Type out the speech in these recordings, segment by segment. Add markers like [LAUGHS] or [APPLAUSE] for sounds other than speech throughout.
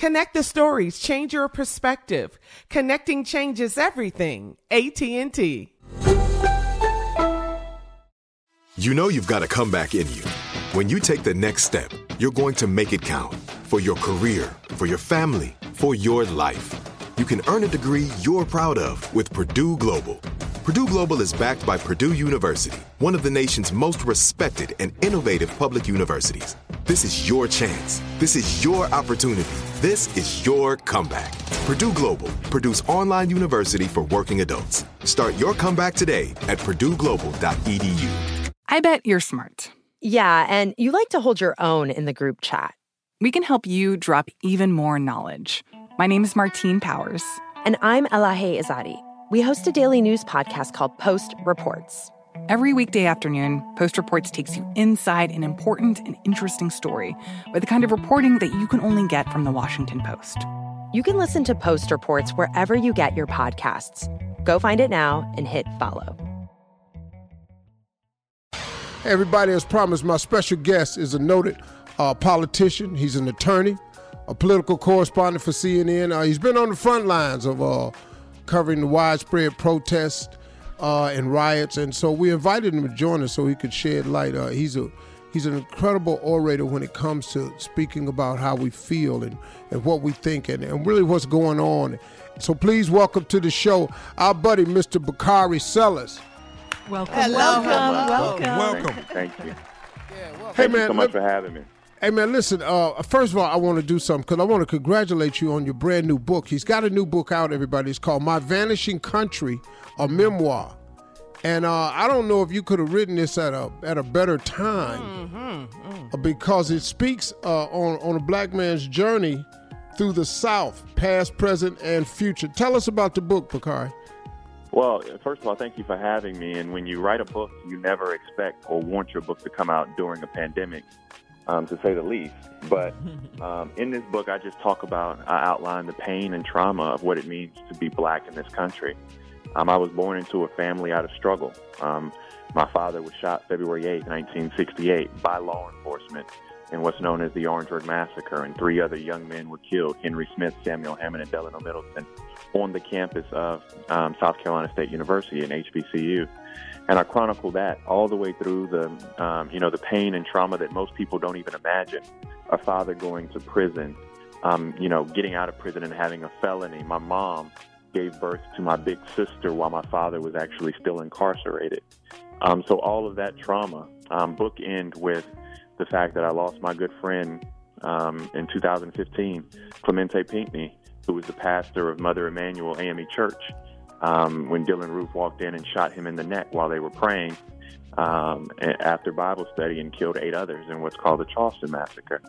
Connect the stories, change your perspective. Connecting changes everything. AT&T. You know you've got a comeback in you. When you take the next step, you're going to make it count for your career, for your family, for your life. You can earn a degree you're proud of with Purdue Global. Purdue Global is backed by Purdue University, one of the nation's most respected and innovative public universities. This is your chance. This is your opportunity. This is your comeback. Purdue Global, Purdue's online university for working adults. Start your comeback today at purdueglobal.edu. I bet you're smart. Yeah, and you like to hold your own in the group chat. We can help you drop even more knowledge. My name is Martine Powers. And I'm Elahe Izadi. We host a daily news podcast called Post Reports. Every weekday afternoon, Post Reports takes you inside an important and interesting story with the kind of reporting that you can only get from the Washington Post. You can listen to Post Reports wherever you get your podcasts. Go find it now and hit follow. Hey everybody, as promised, my special guest is a noted uh, politician. He's an attorney, a political correspondent for CNN. Uh, he's been on the front lines of uh, covering the widespread protests uh, and riots, and so we invited him to join us so he could shed light. Uh, he's a he's an incredible orator when it comes to speaking about how we feel and, and what we think and, and really what's going on. So please welcome to the show our buddy Mr. Bakari Sellers. Welcome. Hello. Welcome. Welcome. Thank you. Thank you. Hey Thank you man, so much let- for having me. Hey man, listen. Uh, first of all, I want to do something because I want to congratulate you on your brand new book. He's got a new book out. Everybody, it's called "My Vanishing Country," a memoir. And uh, I don't know if you could have written this at a at a better time uh, because it speaks uh, on on a black man's journey through the South, past, present, and future. Tell us about the book, Bakari. Well, first of all, thank you for having me. And when you write a book, you never expect or want your book to come out during a pandemic, um, to say the least. But [LAUGHS] um, in this book, I just talk about, I outline the pain and trauma of what it means to be black in this country. Um, I was born into a family out of struggle. Um, my father was shot February 8, 1968, by law enforcement in what's known as the Orangeburg Massacre, and three other young men were killed Henry Smith, Samuel Hammond, and Delano Middleton on the campus of um, South Carolina State University in HBCU. And I chronicle that all the way through the, um, you know, the pain and trauma that most people don't even imagine. A father going to prison, um, you know, getting out of prison and having a felony. My mom gave birth to my big sister while my father was actually still incarcerated. Um, so all of that trauma um, bookend with the fact that I lost my good friend um, in 2015, Clementa Pinckney, who was the pastor of Mother Emanuel AME Church, um, when Dylann Roof walked in and shot him in the neck while they were praying um, after Bible study and killed eight others in what's called the Charleston Massacre.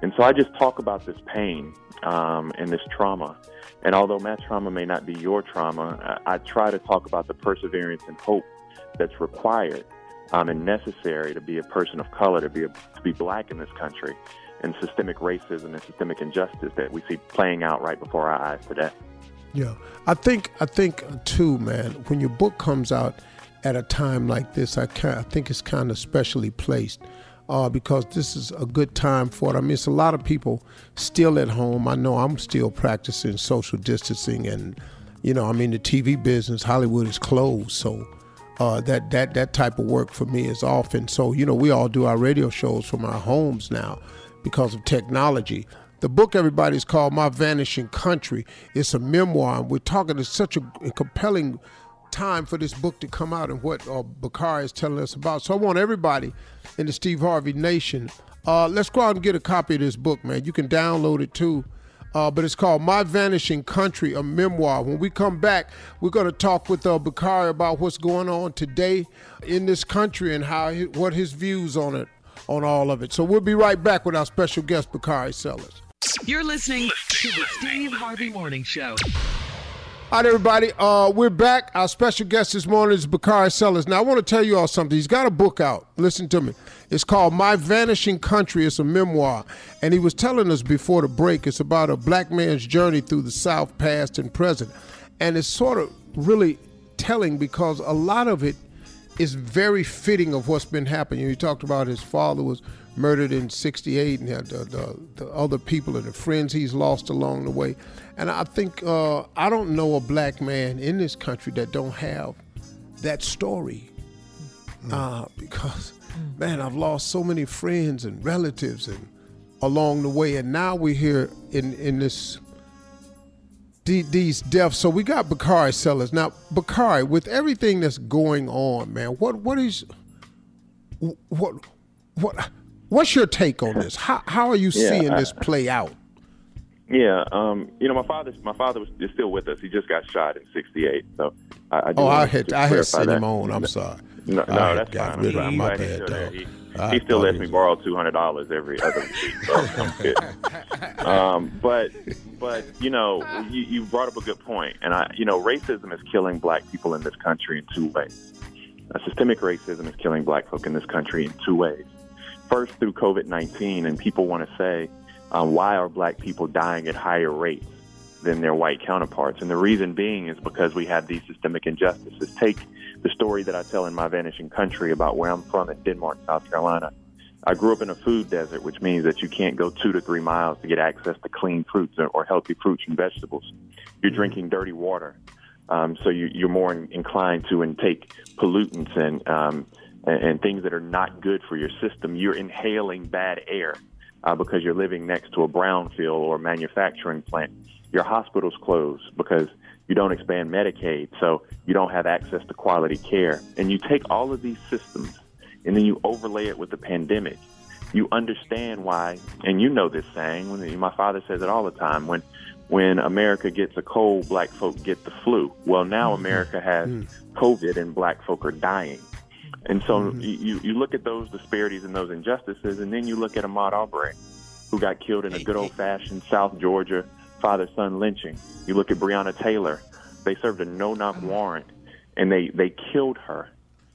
And so I just talk about this pain um, and this trauma. And although my trauma may not be your trauma, I, I try to talk about the perseverance and hope that's required um, and necessary to be a person of color, to be a, to be black in this country. and systemic racism and systemic injustice that we see playing out right before our eyes today. Yeah, I think I think too, man. When your book comes out at a time like this, I, I think it's kind of specially placed uh, because this is a good time for it. I mean, it's a lot of people still at home. I know I'm still practicing social distancing, and you know, I mean, the TV business, Hollywood is closed, so uh, that that that type of work for me is off. And so, you know, we all do our radio shows from our homes now because of technology. The book, everybody, is called My Vanishing Country. It's a memoir. and We're talking, it's such a, a compelling time for this book to come out and what uh, Bakari is telling us about. So I want everybody in the Steve Harvey Nation, uh, let's go out and get a copy of this book, man. You can download it too. Uh, but it's called My Vanishing Country, a memoir. When we come back, we're going to talk with uh, Bakari about what's going on today in this country and how what his views on it, on all of it. So we'll be right back with our special guest, Bakari Sellers. You're listening to the Steve Harvey Morning Show. All right, everybody. Uh, we're back. Our special guest this morning is Bakari Sellers. Now, I want to tell you all something. He's got a book out. Listen to me. It's called My Vanishing Country. It's a memoir. And he was telling us before the break, it's about a black man's journey through the South, past and present. And it's sort of really telling because a lot of it is very fitting of what's been happening. He talked about his father was murdered in 68 and the, the, the, other people and the friends he's lost along the way. And I think, uh, I don't know a black man in this country that don't have that story. Mm. Uh, because, mm. man, I've lost so many friends and relatives and along the way. And now we're here in, in this these deaths. So we got Bakari Sellers. Now, Bakari, with everything that's going on, man, what what is what what What's your take on this? How how are you [LAUGHS] yeah, seeing I, this play out? Yeah, um, you know, my father my father was, is still with us. He just got shot in '68. So I, I oh, I had I had sent him on. I'm sorry. No, no that's got fine. Rid of my bad, dog. He, he still lets me borrow two hundred dollars every other week. So [LAUGHS] um, but but you know, you, you brought up a good point, and I you know, racism is killing black people in this country in two ways. Uh, systemic racism is killing black folk in this country in two ways first through COVID 19, and people want to say, um, why are black people dying at higher rates than their white counterparts? And the reason being is because we have these systemic injustices. Take the story that I tell in My Vanishing Country about where I'm from in Denmark, South Carolina. I grew up in a food desert, which means that you can't go two to three miles to get access to clean fruits or, or healthy fruits and vegetables. You're mm-hmm. drinking dirty water. Um, so you, are more in, inclined to intake pollutants and um, and, and things that are not good for your system, you're inhaling bad air uh, because you're living next to a brownfield or manufacturing plant. Your hospital's closed because you don't expand Medicaid, so you don't have access to quality care. And you take all of these systems and then you overlay it with the pandemic. You understand why, and you know this saying. When my father says it all the time. When when America gets a cold, black folk get the flu. Well, now mm-hmm. America has mm-hmm. COVID, and black folk are dying. And so mm-hmm. you, you look at those disparities and those injustices, and then you look at Ahmaud Arbery, who got killed in a good old fashioned South Georgia father son lynching. You look at Breonna Taylor, they served a no knock mm-hmm. warrant, and they, they killed her.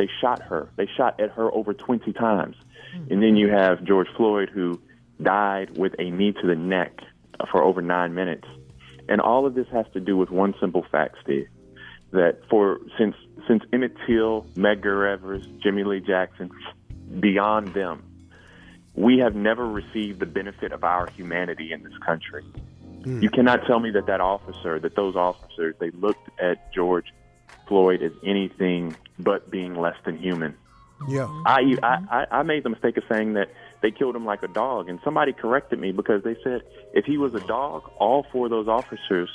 They shot her. They shot at her over 20 times. Mm-hmm. And then you have George Floyd, who died with a knee to the neck for over nine minutes. And all of this has to do with one simple fact, Steve, that for since since Emmett Till, Medgar Evers, Jimmie Lee Jackson, beyond them, we have never received the benefit of our humanity in this country. Mm. You cannot tell me that that officer, that those officers, they looked at George Floyd as anything but being less than human. Yeah. I, I, I made the mistake of saying that they killed him like a dog, and somebody corrected me because they said if he was a dog, all four of those officers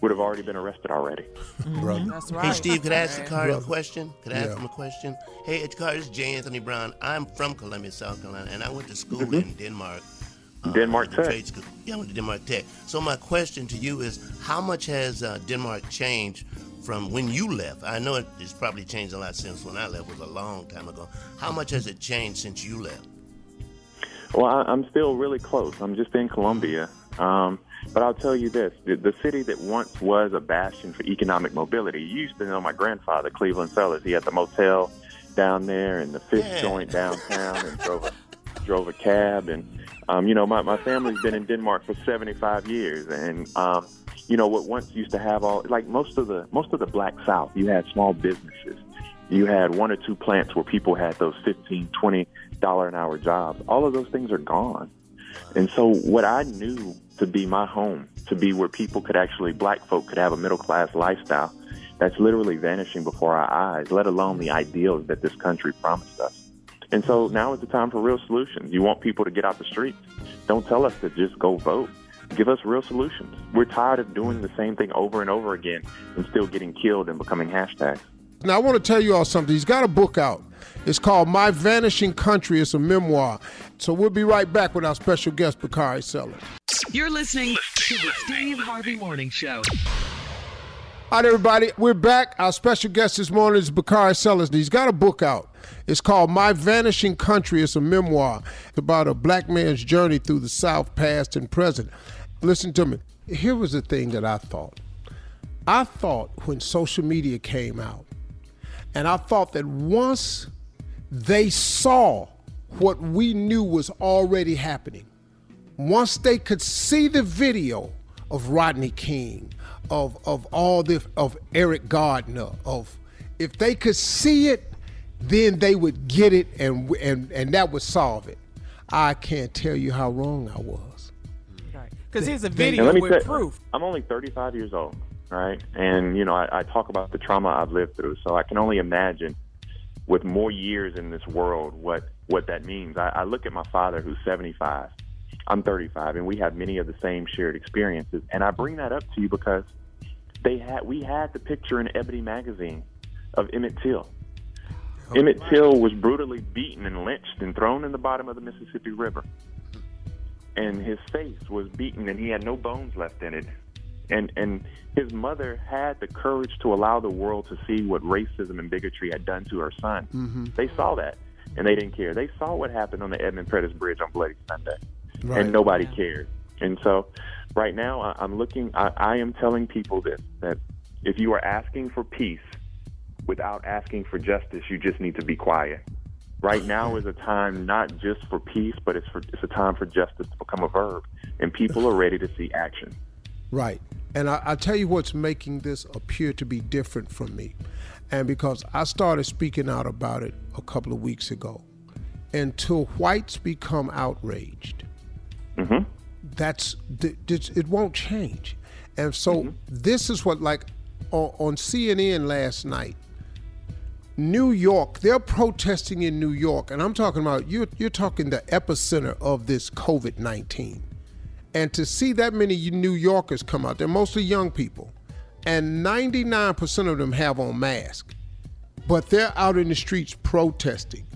would have already been arrested already. Mm-hmm. That's right. Hey, Steve, could I ask the card a question? Could I yeah. ask him a question? Hey, it's Card, this is J. Anthony Brown. I'm from Columbia, South Carolina, and I went to school mm-hmm. in Denmark. Uh, Denmark Tech. Trade school. Yeah, I went to Denmark Tech. So my question to you is, how much has uh, Denmark changed from when you left? I know it, it's probably changed a lot since when I left. It was a long time ago. How much has it changed since you left? Well, I'm still really close. I'm just in Columbia. Um, but I'll tell you this the, the, city that once was a bastion for economic mobility, you used to know my grandfather, Cleveland Sellers. He had the motel down there and the fish yeah. joint downtown and drove a drove a cab, and um, you know, my my family's been in Denmark for 75 years, and um, you know what once used to have all like most of the most of the Black South, you had small businesses, you had one or two plants where people had those 15, 20 dollar an hour jobs. All of those things are gone, and so what I knew to be my home, to be where people could actually, black folk could have a middle class lifestyle that's literally vanishing before our eyes, let alone the ideals that this country promised us. And so now is the time for real solutions. You want people to get out the streets. Don't tell us to just go vote. Give us real solutions. We're tired of doing the same thing over and over again and still getting killed and becoming hashtags. Now, I want to tell you all something. He's got a book out. It's called My Vanishing Country. It's a memoir. So we'll be right back with our special guest, Bakari Sellers. You're listening to the Steve Harvey Morning Show. All right, everybody, we're back. Our special guest this morning is Bakari Sellers. He's got a book out. It's called My Vanishing Country. It's a memoir about a black man's journey through the South, past and present. Listen to me. Here was the thing that I thought. I thought when social media came out, and I thought that once they saw what we knew was already happening, once they could see the video of Rodney King, of of all the of Eric Garner, of if they could see it, then they would get it and and and that would solve it. I can't tell you how wrong I was. Because here's a video with say, proof. I'm only 35 years old, right? And you know, I, I talk about the trauma I've lived through, so I can only imagine with more years in this world what what that means. I, I look at my father, who's 75. I'm 35, and we have many of the same shared experiences. And I bring that up to you because they had we had the picture in Ebony magazine of Emmett Till. Emmett Till was brutally beaten and lynched and thrown in the bottom of the Mississippi River. And his face was beaten and he had no bones left in it. And and his mother had the courage to allow the world to see what racism and bigotry had done to her son. Mm-hmm. They saw that and they didn't care. They saw what happened on the Edmund Pettus Bridge on Bloody Sunday. Right. And nobody cared. And so right now I, I'm looking I, I am telling people this that if you are asking for peace without asking for justice, you just need to be quiet. Right now is a time not just for peace, but it's for it's a time for justice to become a verb, and people are ready to see action. Right. And I, I tell you what's making this appear to be different from me. And because I started speaking out about it a couple of weeks ago, until whites become outraged, Mm-hmm. that's th- th- it won't change. And so this is what like on, on CNN last night, New York, they're protesting in New York, and I'm talking about you're you're talking the epicenter of this COVID nineteen, and to see that many New Yorkers come out, they're mostly young people, and 99% of them have on masks, but they're out in the streets protesting.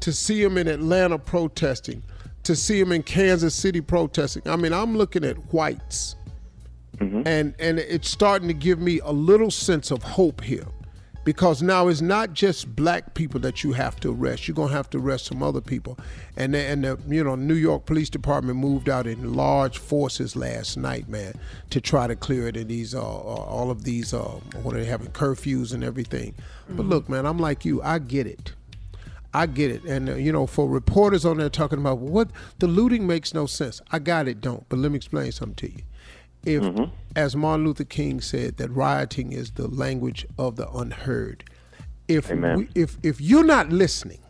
To see them in Atlanta protesting, to see them in Kansas City protesting. I mean, I'm looking at whites, and and it's starting to give me a little sense of hope here, because now it's not just black people that you have to arrest. You're gonna have to arrest some other people, and the, and the you know New York Police Department moved out in large forces last night, man, to try to clear it. And these uh, uh, all of these uh, what are they having curfews and everything. But look, man, I'm like you. I get it. I get it. And, uh, you know, for reporters on there talking about what the looting makes no sense. I got it, don't. But let me explain something to you. If, as Martin Luther King said, that rioting is the language of the unheard. If we, if if you're not listening,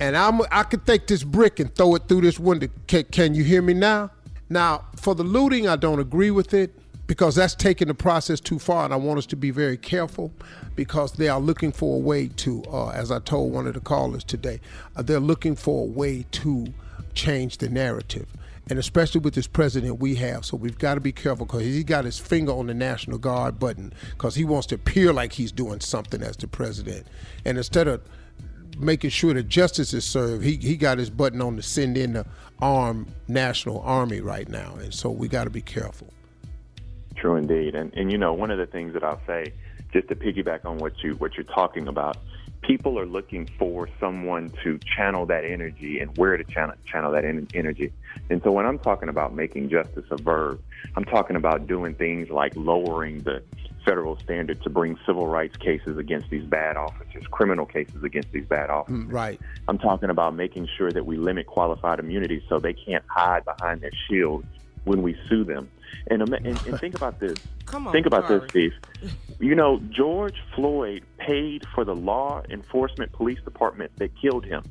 and I'm I could take this brick and throw it through this window. Can, can you hear me now? Now, for the looting, I don't agree with it because that's taking the process too far, and I want us to be very careful because they are looking for a way to, uh, as I told one of the callers today, uh, they're looking for a way to change the narrative. And especially with this president we have, so we've got to be careful because he got his finger on the National Guard button because he wants to appear like he's doing something as the president. And instead of making sure that justice is served. He he got his button on to send in the armed national army right now, and so we got to be careful. True indeed. And and you know, one of the things that I'll say, just to piggyback on what you what you're talking about, people are looking for someone to channel that energy and where to channel channel that en- energy. And so when I'm talking about making justice a verb, I'm talking about doing things like lowering the federal standard to bring civil rights cases against these bad officers, criminal cases against these bad officers. Mm, right. I'm talking about making sure that we limit qualified immunity so they can't hide behind their shield when we sue them. And, and, and think about this. Come on, think about this, Steve. You know, George Floyd paid for the law enforcement police department that killed him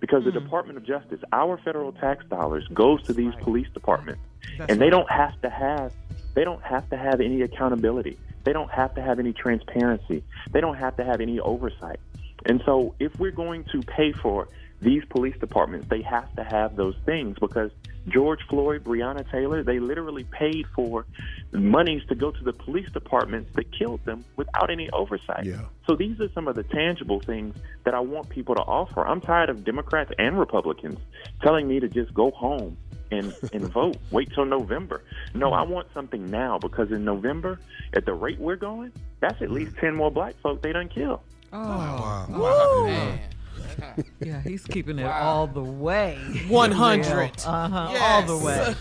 because the hmm. Department of Justice, our federal tax dollars, goes to these police departments, That's and they right. don't have to have they don't have to have any accountability. They don't have to have any transparency. They don't have to have any oversight. And so, if we're going to pay for these police departments, they have to have those things because George Floyd, Breonna Taylor, they literally paid for monies to go to the police departments that killed them without any oversight. Yeah. So these are some of the tangible things that I want people to offer. I'm tired of Democrats and Republicans telling me to just go home and, [LAUGHS] and vote. Wait till November. No, I want something now because in November, at the rate we're going, that's at mm. least 10 more black folk they done kill. Oh, Woo. man. [LAUGHS] Yeah, he's keeping it all the way. 100. [LAUGHS] Uh-huh, all the way.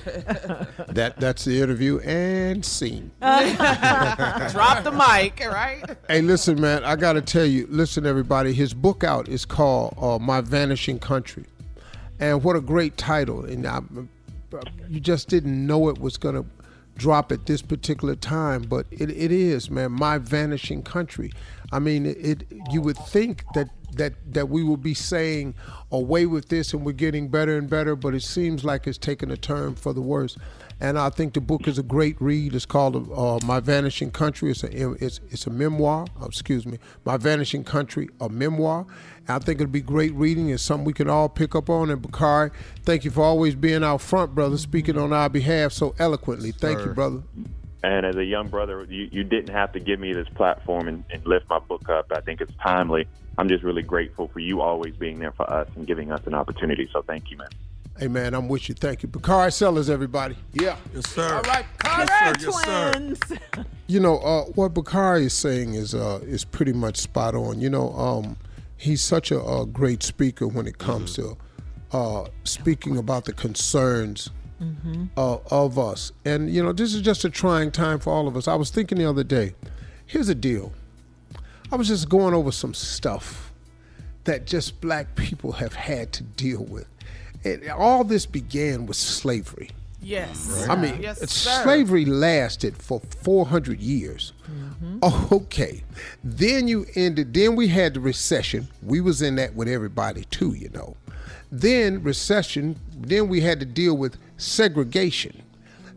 [LAUGHS] That that's the interview and scene. Drop the mic, right? Hey, listen, man, I got to tell you, listen, everybody, his book out is called uh, My Vanishing Country. And what a great title. And I, you just didn't know it was going to drop at this particular time, but it, it is, man, My Vanishing Country. I mean, it, it you would think that, that, that we will be saying away with this and we're getting better and better, but it seems like it's taking a turn for the worse. And I think the book is a great read. It's called uh, My Vanishing Country. It's a it's, it's a memoir. oh, excuse me, My Vanishing Country, a memoir. And I think it'll be great reading. It's something we can all pick up on. And Bakari, thank you for always being out front, brother, speaking on our behalf so eloquently. Thank you, brother. And as a young brother, you, you didn't have to give me this platform and, and lift my book up. I think it's timely. I'm just really grateful for you always being there for us and giving us an opportunity. So thank you, man. Hey, man, I'm with you. Thank you. Bakari Sellers, everybody. Yeah. Yes, sir. All right, Yes, sir. Yes, sir. Twins. [LAUGHS] You know uh, what Bakari is saying is uh, is pretty much spot on. You know, um, he's such a, a great speaker when it comes to uh, speaking about the concerns uh, of us. And you know, this is just a trying time for all of us. I was thinking the other day. Here's a deal. I was just going over some stuff that just black people have had to deal with. And all this began with slavery. Yes. I mean, yes, slavery lasted for 400 years. Oh, okay. Then you ended. Then we had the recession. We was in that with everybody too, you know. Then recession. Then we had to deal with segregation.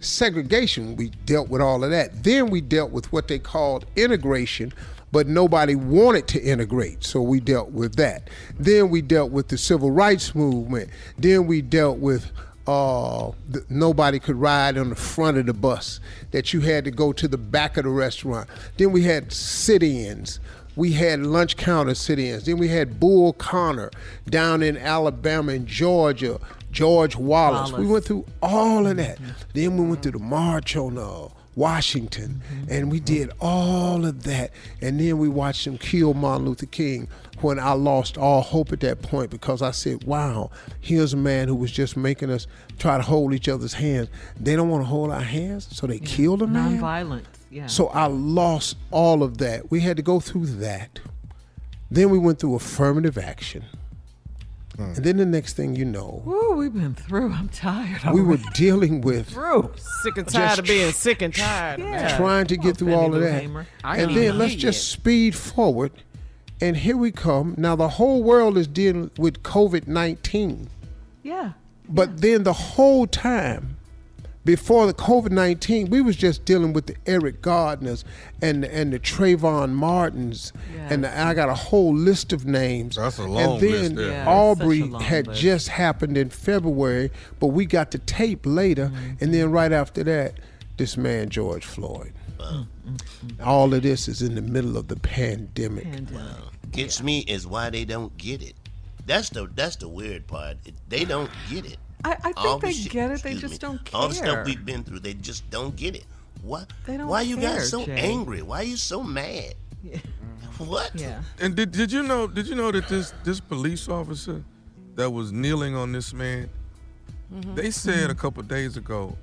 Segregation. We dealt with all of that. Then we dealt with what they called integration, but nobody wanted to integrate, so we dealt with that. Then we dealt with the civil rights movement. Then we dealt with uh, th- nobody could ride on the front of the bus, that you had to go to the back of the restaurant. Then we had sit ins. We had lunch counter sit ins. Then we had Bull Connor down in Alabama and Georgia, George Wallace. We went through all of that. Then we went through the march on uh, Washington, and we did all of that. And then we watched them kill Martin Luther King when I lost all hope at that point because I said, wow, here's a man who was just making us try to hold each other's hands. They don't want to hold our hands, so they killed a man. Nonviolence. Yeah. So I lost all of that. We had to go through that. Then we went through affirmative action. Hmm. And then the next thing you know, Woo, we've been through. I'm tired. we were dealing with through. Sick and tired of being sick and tired. Yeah. [LAUGHS] trying to get oh, through all of that. And then let's just yet. speed forward. And here we come. Now the whole world is dealing with COVID 19. Yeah. But then the whole time before the COVID nineteen, we was just dealing with the Eric Garners and and the Trayvon Martins, and the, I got a whole list of names. That's a long And then list there. Yeah, Arbery such a had list. just happened in February, but we got the tape later, Mm-hmm. and then right after that, this man George Floyd. Mm-hmm. All of this is in the middle of the pandemic. Gets me is why they don't get it. That's the that's the weird part. They don't get it. I, I think the they shit- get it. They just me, don't All the stuff care. we've been through, they just don't get it. What? They don't Why you care, guys so Jay. angry? Why are you so mad? [LAUGHS] What? Yeah. And did, did you know did you know that this this police officer that was kneeling on this man, Mm-hmm. they said a couple days ago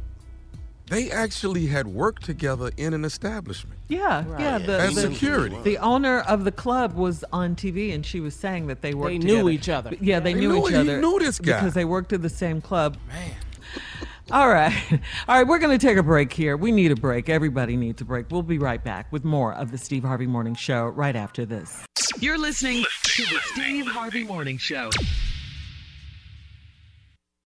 they actually had worked together in an establishment. Yeah, yeah. The, As the, security. The owner of the club was on TV, and she was saying that they worked. They knew together. each other. Yeah, they, They knew, knew- each he other. knew this guy. because they worked at the same club. Man. All right, [LAUGHS] all right. We're going to take a break here. We need a break. Everybody needs a break. We'll be right back with more of the Steve Harvey Morning Show right after this. You're listening to the Steve Harvey Morning Show.